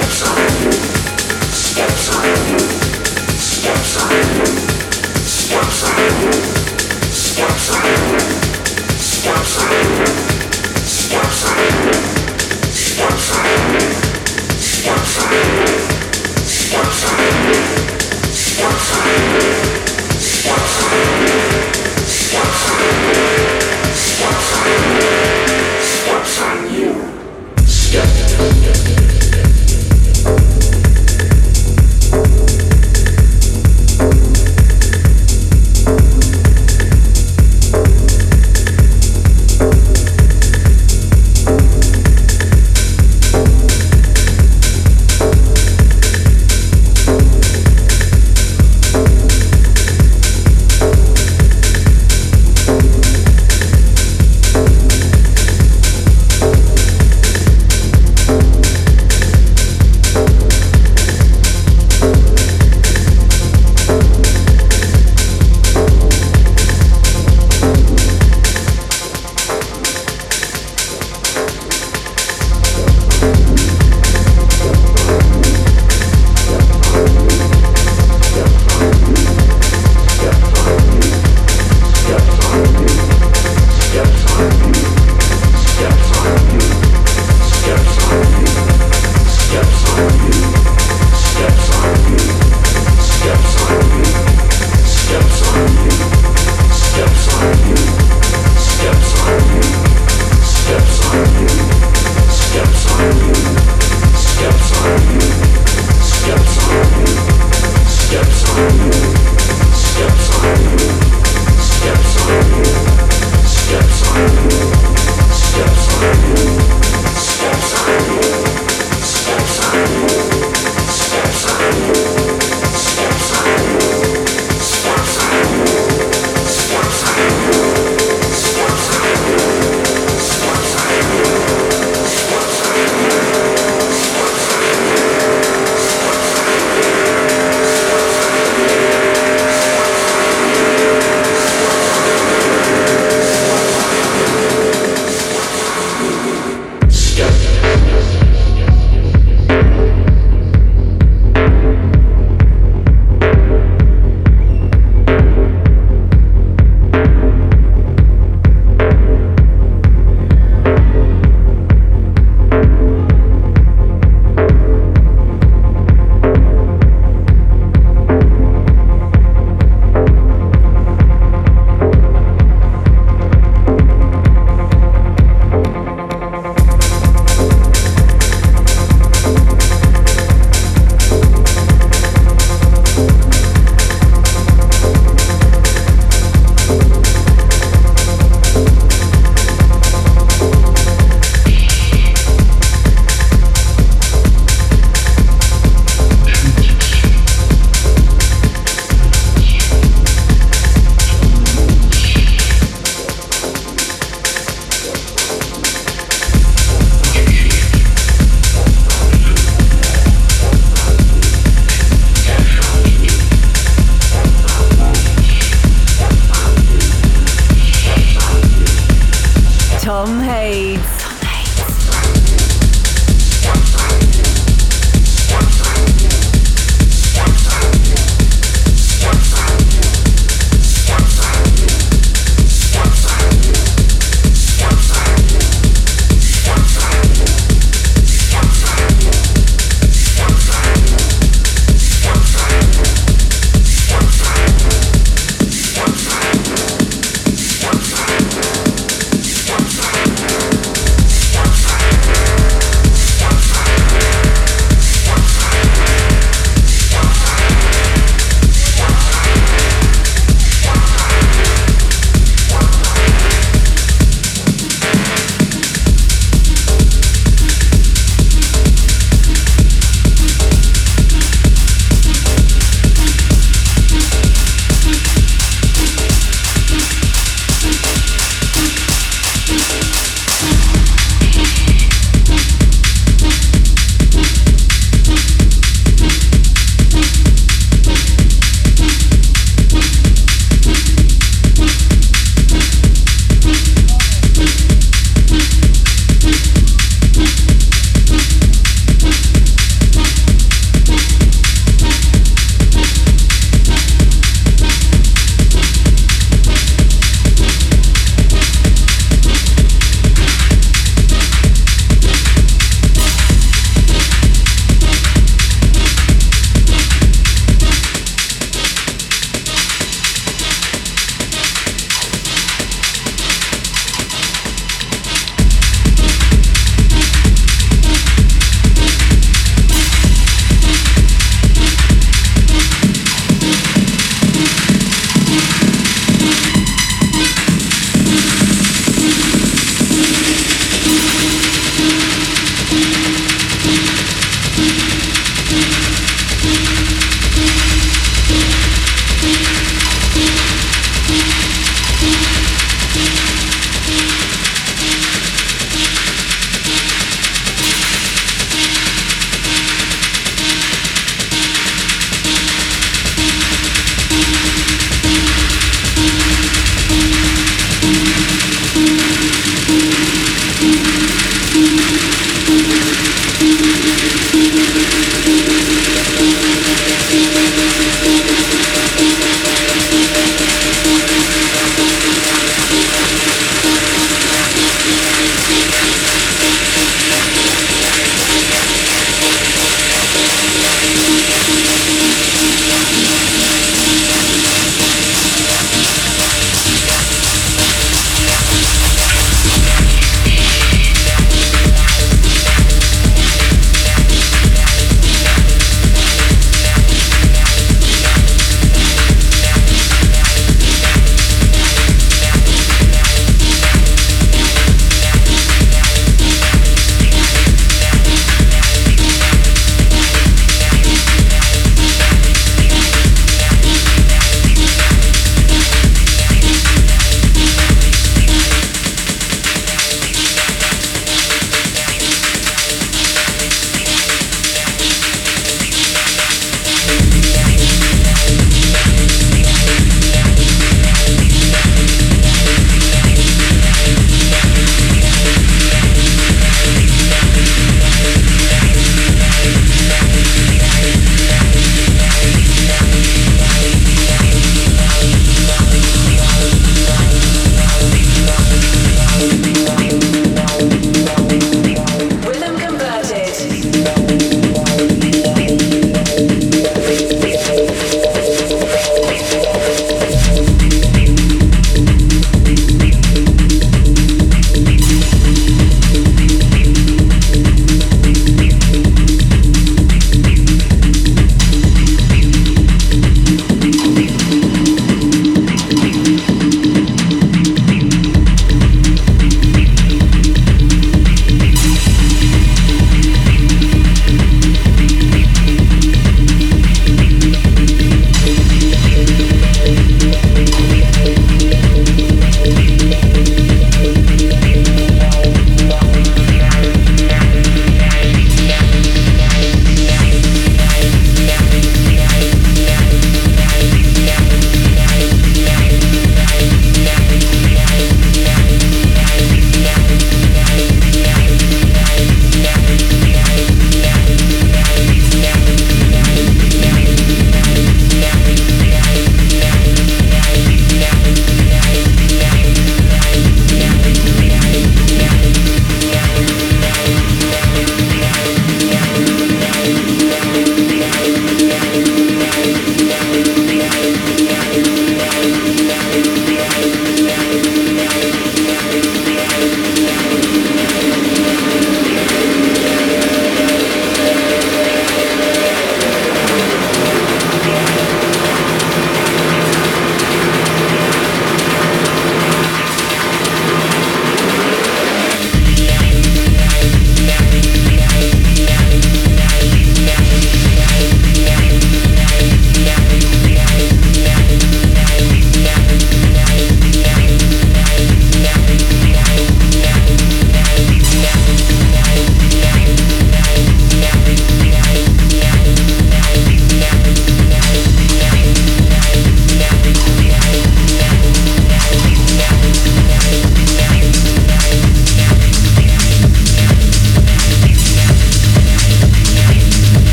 s Thank you.